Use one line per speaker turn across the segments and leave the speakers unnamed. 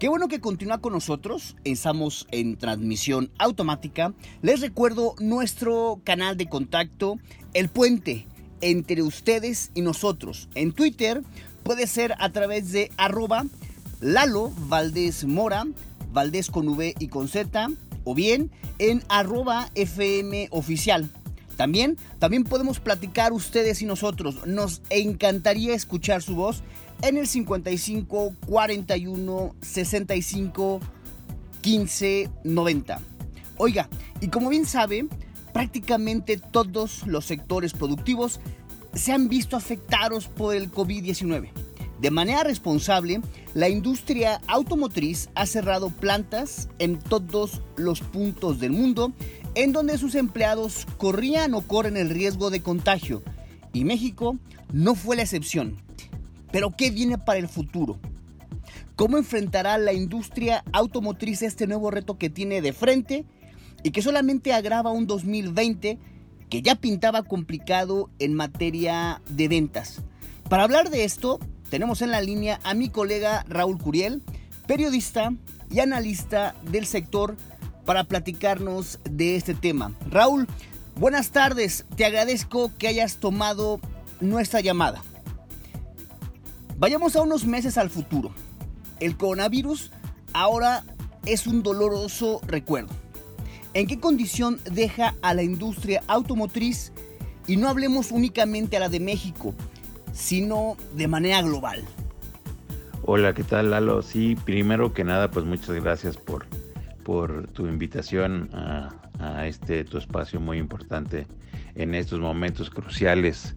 Qué bueno que continúa con nosotros. Estamos en transmisión automática. Les recuerdo nuestro canal de contacto, El Puente, entre ustedes y nosotros. En Twitter puede ser a través de arroba Lalo Valdés Mora, Valdés con V y con Z, o bien en arroba FM oficial. También, también podemos platicar ustedes y nosotros. Nos encantaría escuchar su voz en el 55 41 65 15 90. Oiga, y como bien sabe, prácticamente todos los sectores productivos se han visto afectados por el COVID-19. De manera responsable, la industria automotriz ha cerrado plantas en todos los puntos del mundo en donde sus empleados corrían o corren el riesgo de contagio. Y México no fue la excepción. Pero ¿qué viene para el futuro? ¿Cómo enfrentará la industria automotriz este nuevo reto que tiene de frente y que solamente agrava un 2020 que ya pintaba complicado en materia de ventas? Para hablar de esto, tenemos en la línea a mi colega Raúl Curiel, periodista y analista del sector, para platicarnos de este tema. Raúl, buenas tardes, te agradezco que hayas tomado nuestra llamada. Vayamos a unos meses al futuro. El coronavirus ahora es un doloroso recuerdo. ¿En qué condición deja a la industria automotriz? Y no hablemos únicamente a la de México, sino de manera global.
Hola, ¿qué tal Lalo? Sí, primero que nada, pues muchas gracias por, por tu invitación a, a este tu espacio muy importante en estos momentos cruciales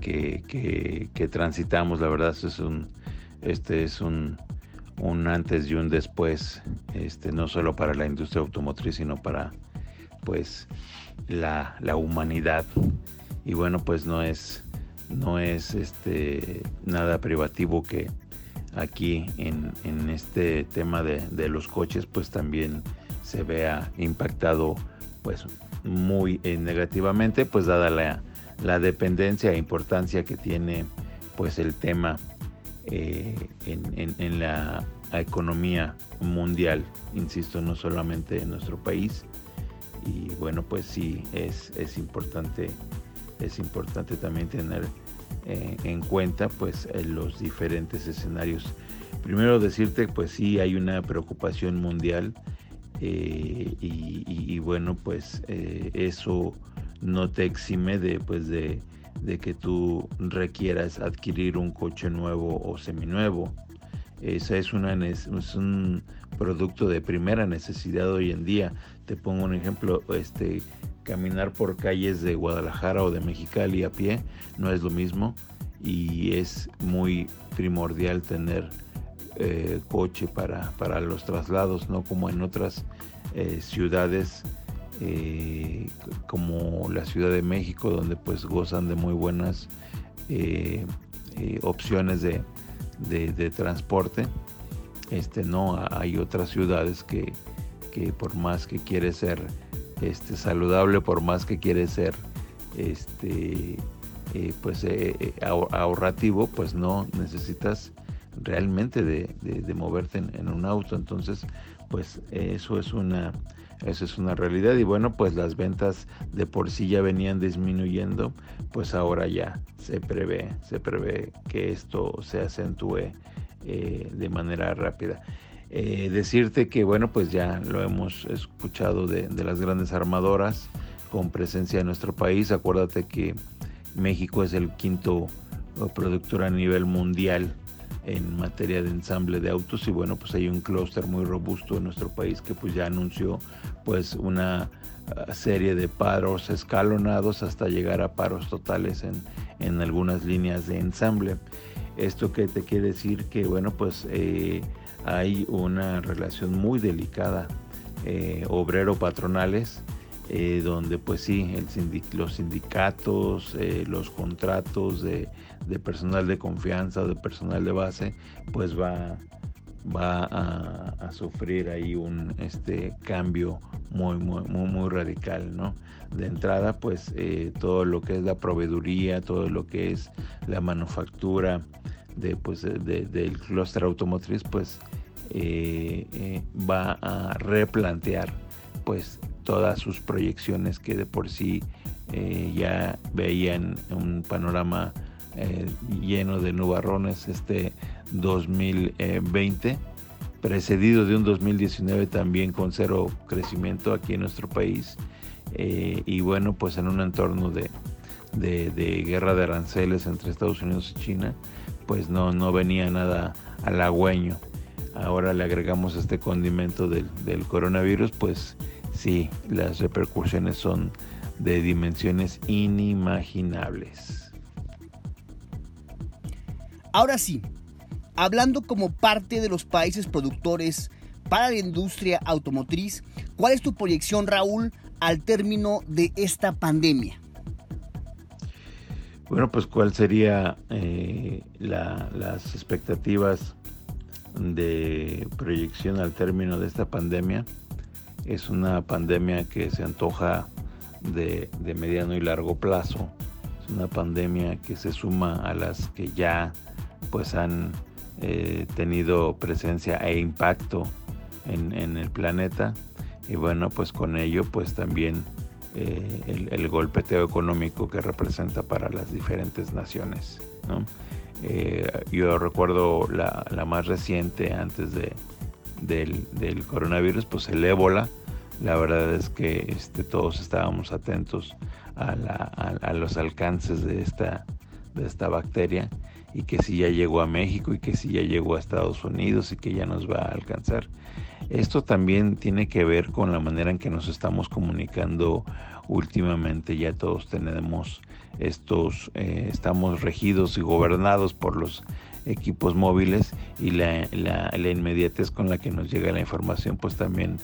que, transitamos, la verdad, es un, este es un, un antes y un después, este, no solo para la industria automotriz, sino para pues la, humanidad. Y bueno, pues no es, no es este, nada privativo que aquí en, este tema de, de, los coches, pues también se vea impactado pues muy eh, negativamente, pues dada la, la dependencia e importancia que tiene pues el tema eh, en, la economía mundial, insisto, no solamente en nuestro país. Y bueno, pues sí, es, es importante, es importante también tener eh, en cuenta pues los diferentes escenarios. Primero decirte, pues sí, hay una preocupación mundial eh, y, bueno, pues eso no te exime de, pues de, que tú requieras adquirir un coche nuevo o seminuevo. Esa es, una, es un producto de primera necesidad hoy en día. Te pongo un ejemplo, este, caminar por calles de Guadalajara o de Mexicali a pie no es lo mismo y es muy primordial tener eh, coche para, para, los traslados, no como en otras eh, ciudades eh, como la Ciudad de México, donde pues gozan de muy buenas eh, eh, opciones de, transporte. Este, no, hay otras ciudades que, por más que quiere ser este, saludable, por más que quiere ser este, pues, ahorrativo, pues no necesitas realmente de, moverte en, un auto. Entonces, pues eso es una esa es una realidad y bueno, pues las ventas de por sí ya venían disminuyendo, pues ahora ya se prevé, se prevé que esto se acentúe eh, de manera rápida. Eh, decirte que bueno, pues ya lo hemos escuchado de, de las grandes armadoras con presencia en nuestro país. Acuérdate que México es el quinto productor a nivel mundial en materia de ensamble de autos y bueno pues hay un clúster muy robusto en nuestro país que pues ya anunció pues una ah, serie de paros escalonados hasta llegar a paros totales en, en algunas líneas de ensamble. Esto que te quiere decir que bueno pues eh, hay una relación muy delicada eh, obrero patronales eh, donde pues sí, los sindicatos, los contratos de, personal de confianza, de personal de base, pues va, va a, sufrir ahí un este, cambio muy, muy, muy, radical, ¿no? De entrada, pues eh, todo lo que es la proveeduría, todo lo que es la manufactura de, pues, del clúster automotriz, pues va a replantear pues todas sus proyecciones que de por sí ya veían un panorama lleno de nubarrones este 2020 precedido de un 2019 también con cero crecimiento aquí en nuestro país eh, y bueno pues en un entorno de, de, guerra de aranceles entre Estados Unidos y China pues no, no venía nada halagüeño. Ahora le agregamos este condimento del coronavirus pues sí las repercusiones son de dimensiones inimaginables
ahora sí hablando como parte de los países productores para la industria automotriz, ¿cuál es tu proyección, Raúl, al término de esta pandemia?
Bueno, pues cuál sería eh, las expectativas de proyección al término de esta pandemia. Es una pandemia que se antoja de, de mediano y largo plazo. Es una pandemia que se suma a las que ya pues han eh, tenido presencia e impacto en, el planeta. Y bueno pues con ello pues también eh, el, golpeteo económico que representa para las diferentes naciones eh, yo recuerdo la, más reciente antes de, del, coronavirus pues el ébola. La verdad es que este, todos estábamos atentos a, a los alcances de esta, de esta bacteria y que si ya llegó a México y que si ya llegó a Estados Unidos y que ya nos va a alcanzar. Esto también tiene que ver con la manera en que nos estamos comunicando últimamente. Ya todos tenemos estos, eh, estamos regidos y gobernados por los equipos móviles y la, la, inmediatez con la que nos llega la información pues también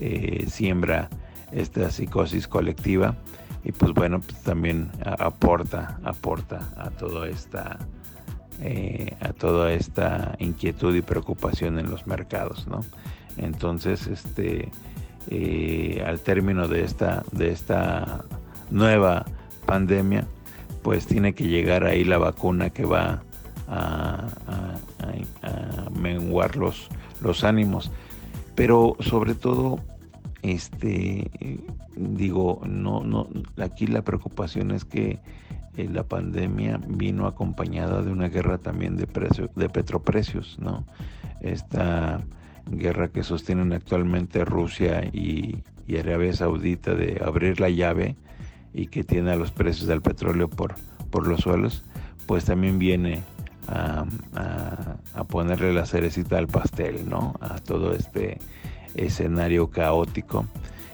eh, siembra esta psicosis colectiva y pues bueno pues también aporta aporta a toda esta eh, a toda esta inquietud y preocupación en los mercados, ¿no? Entonces, este, eh, al término de esta, de esta nueva pandemia, pues tiene que llegar ahí la vacuna que va a, menguar los, los ánimos. Pero sobre todo, este, digo, no, no, aquí la preocupación es que eh, la pandemia vino acompañada de una guerra también de, precio, de petroprecios, ¿no? Esta guerra que sostienen actualmente Rusia y, Arabia Saudita de abrir la llave y que tiene a los precios del petróleo por, por los suelos, pues también viene a, ponerle la cerecita al pastel, ¿no? A todo este escenario caótico.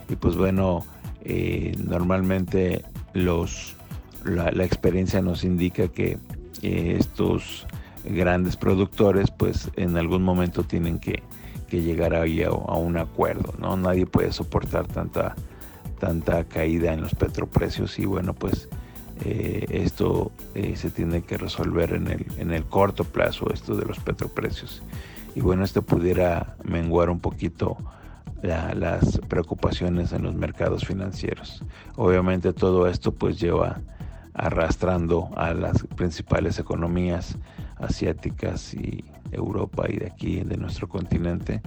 Y pues bueno, eh, normalmente los la, experiencia nos indica que estos grandes productores pues en algún momento tienen que, llegar ahí a, un acuerdo, ¿no? Nadie puede soportar tanta, tanta caída en los petroprecios y bueno pues eh, esto eh, se tiene que resolver en el, en el corto plazo, esto de los petroprecios. Y bueno, esto pudiera menguar un poquito las preocupaciones en los mercados financieros. Obviamente todo esto pues lleva arrastrando a las principales economías asiáticas y Europa y de aquí de nuestro continente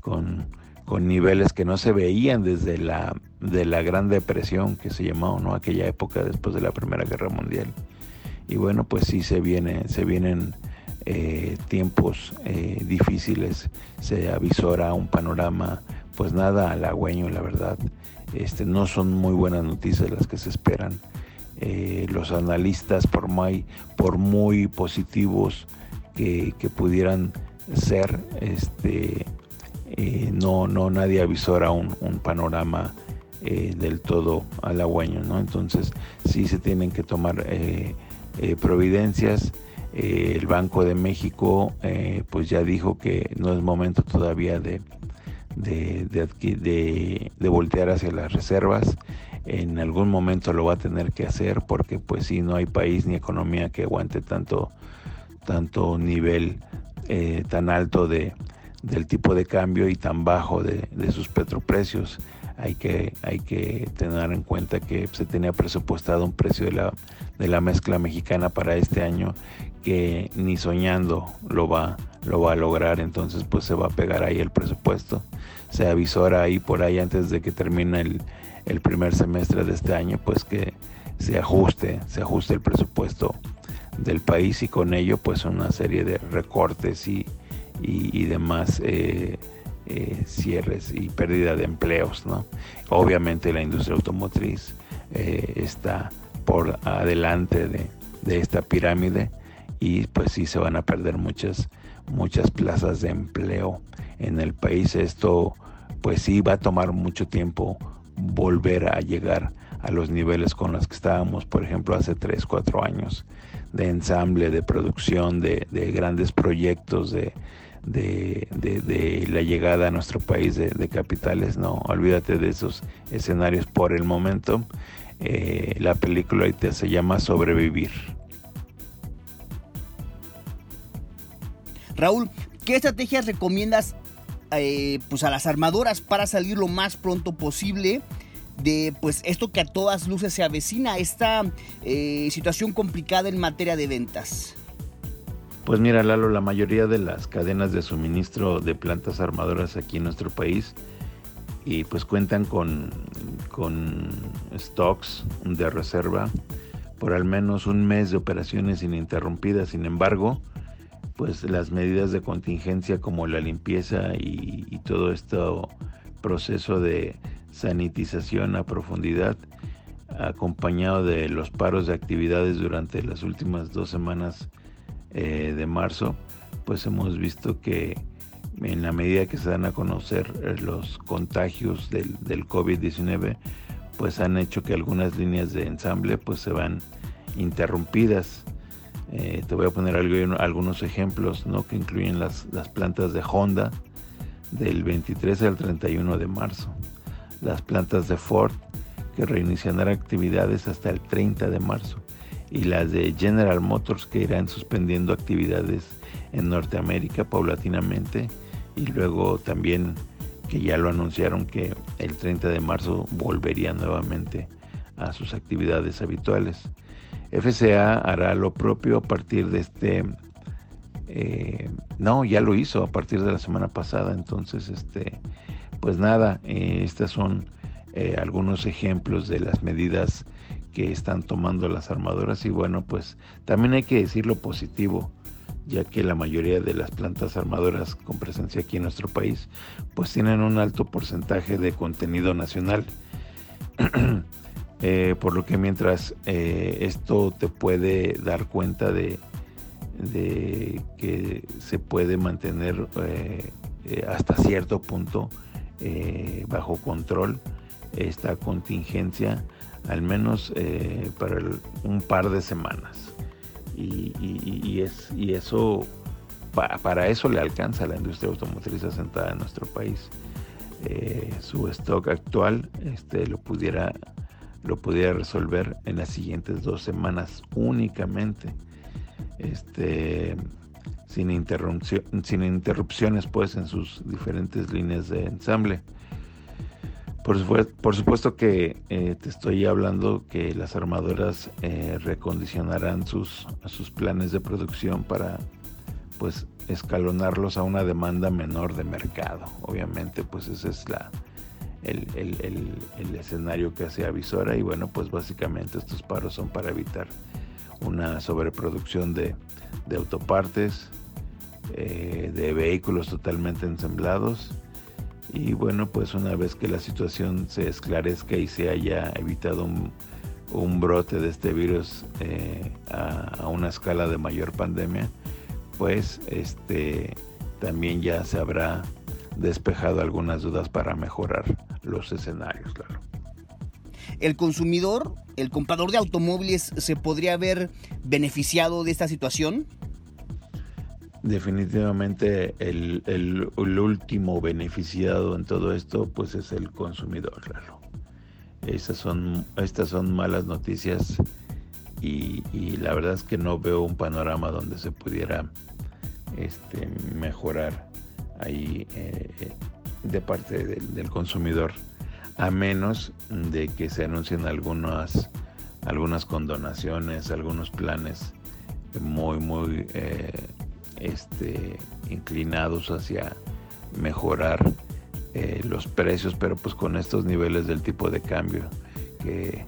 con, niveles que no se veían desde la, de la Gran Depresión que se llamó ¿no? aquella época después de la Primera Guerra Mundial. Y bueno, pues sí se, viene, se vienen eh, tiempos eh, difíciles, se avisora un panorama pues nada halagüeño, la verdad. Este, no son muy buenas noticias las que se esperan eh, los analistas, por muy, por muy positivos que, pudieran ser, este, eh, no, no nadie avisora un, un panorama eh, del todo halagüeño, ¿no? Entonces sí se tienen que tomar providencias. el Banco de México pues ya dijo que no es momento todavía de, de, de, de voltear hacia las reservas en algún momento lo va a tener que hacer porque pues si no hay país ni economía que aguante tanto, tanto nivel eh, tan alto de, del tipo de cambio y tan bajo de, sus petroprecios. hay que, hay que tener en cuenta que se tenía presupuestado un precio de la, de la mezcla mexicana para este año que ni soñando lo va, lo va a lograr, entonces pues se va a pegar ahí el presupuesto. Se avisora ahí por ahí antes de que termine el, el primer semestre de este año, pues que se ajuste, se ajuste el presupuesto del país y con ello pues una serie de recortes y, y, demás eh, eh, cierres y pérdida de empleos. ¿no? Obviamente la industria automotriz eh, está por adelante de, de, esta pirámide y pues sí se van a perder muchas, muchas plazas de empleo en el país. Esto pues sí va a tomar mucho tiempo volver a llegar a los niveles con los que estábamos, por ejemplo, hace 3, 4 años, de ensamble, de producción, de, grandes proyectos, de, la llegada a nuestro país de, capitales. No, olvídate de esos escenarios por el momento. Eh, la película ahorita se llama Sobrevivir.
Raúl, ¿qué estrategias recomiendas eh, pues a las armadoras para salir lo más pronto posible de pues esto que a todas luces se avecina, esta eh, situación complicada en materia de ventas?
Pues mira, Lalo, la mayoría de las cadenas de suministro de plantas armadoras aquí en nuestro país y pues cuentan con, con stocks de reserva por al menos un mes de operaciones ininterrumpidas. Sin embargo, pues las medidas de contingencia como la limpieza y, todo este proceso de sanitización a profundidad, acompañado de los paros de actividades durante las últimas dos semanas eh, de marzo, pues hemos visto que en la medida que se dan a conocer eh, los contagios del, del COVID-19, pues han hecho que algunas líneas de ensamble pues se van interrumpidas. Eh, te voy a poner algunos ejemplos ¿no? que incluyen las, las plantas de Honda del 23 al 31 de marzo las plantas de Ford que reiniciarán actividades hasta el 30 de marzo y las de General Motors que irán suspendiendo actividades en Norteamérica paulatinamente y luego también que ya lo anunciaron que el 30 de marzo volvería nuevamente a sus actividades habituales. FCA hará lo propio a partir de este eh, no ya lo hizo a partir de la semana pasada entonces este pues nada, eh, son eh, algunos ejemplos de las medidas que están tomando las armadoras y bueno, pues también hay que decir lo positivo, ya que la mayoría de las plantas armadoras con presencia aquí en nuestro país, pues tienen un alto porcentaje de contenido nacional. Eh, por lo que mientras esto te puede dar cuenta de, que se puede mantener hasta cierto punto eh, bajo control esta contingencia al menos eh, para un par de semanas. Y, es, y eso para eso le alcanza a la industria automotriz asentada en nuestro país. Eh, su stock actual este, lo pudiera lo pudiera resolver en las siguientes dos semanas únicamente este sin, interrupción, sin interrupciones pues en sus diferentes líneas de ensamble. Por, por supuesto que eh, te estoy hablando que las armadoras eh, recondicionarán sus, sus planes de producción para pues escalonarlos a una demanda menor de mercado. Obviamente pues ese es la, el, el, escenario que hace avisora y bueno pues básicamente estos paros son para evitar una sobreproducción de, de autopartes, eh, de vehículos totalmente ensamblados. Y bueno, pues una vez que la situación se esclarezca y se haya evitado un, brote de este virus eh, a, una escala de mayor pandemia, pues este también ya se habrá despejado algunas dudas para mejorar los escenarios, claro.
El consumidor, el comprador de automóviles, se podría haber beneficiado de esta situación.
Definitivamente el, último beneficiado en todo esto pues es el consumidor, claro. Estas son, estas son malas noticias y, la verdad es que no veo un panorama donde se pudiera este, mejorar ahí eh, de parte del, consumidor. a menos de que se anuncien algunas, algunas condonaciones, algunos planes muy, muy eh, este, inclinados hacia mejorar eh, los precios, pero pues con estos niveles del tipo de cambio que,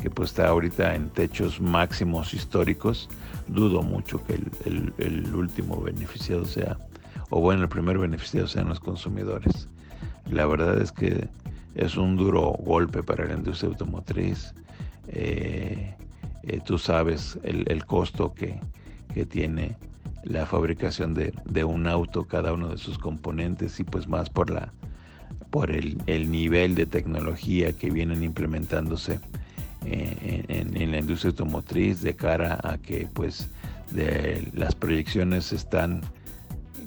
que pues está ahorita en techos máximos históricos, dudo mucho que el, el, último beneficiado sea, o bueno, el primer beneficiado sean los consumidores. La verdad es que es un duro golpe para la industria automotriz. Eh, eh, tú sabes el, costo que, que, tiene la fabricación de, de, un auto, cada uno de sus componentes y pues más por la por el, el nivel de tecnología que vienen implementándose eh, en, en, la industria automotriz de cara a que pues las proyecciones están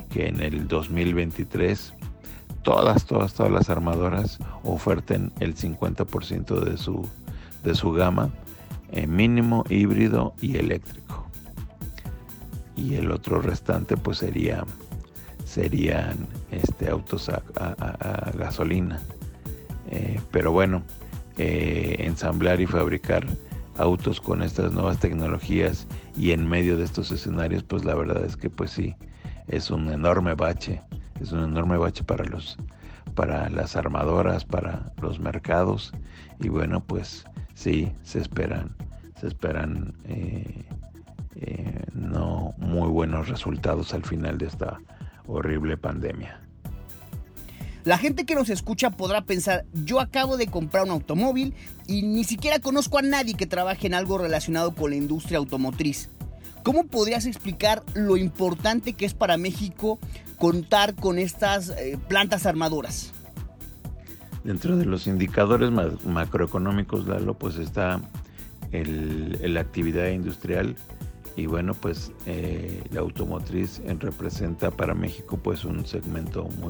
que en el 2023 todas, todas, todas las armadoras oferten el 50% de su, de su gama en mínimo, híbrido y eléctrico. Y el otro restante pues sería serían este, autos a, gasolina. Eh, pero bueno, eh, ensamblar y fabricar autos con estas nuevas tecnologías y en medio de estos escenarios, pues la verdad es que pues sí, es un enorme bache, es un enorme bache para los para las armadoras, para los mercados y bueno pues sí se esperan se esperan eh, eh, no muy buenos resultados al final de esta horrible pandemia.
La gente que nos escucha podrá pensar, yo acabo de comprar un automóvil y ni siquiera conozco a nadie que trabaje en algo relacionado con la industria automotriz. ¿Cómo podrías explicar lo importante que es para México contar con estas eh, plantas armadoras?
Dentro de los indicadores macroeconómicos, Lalo, pues está la actividad industrial y bueno, pues eh, la automotriz representa para México pues un segmento muy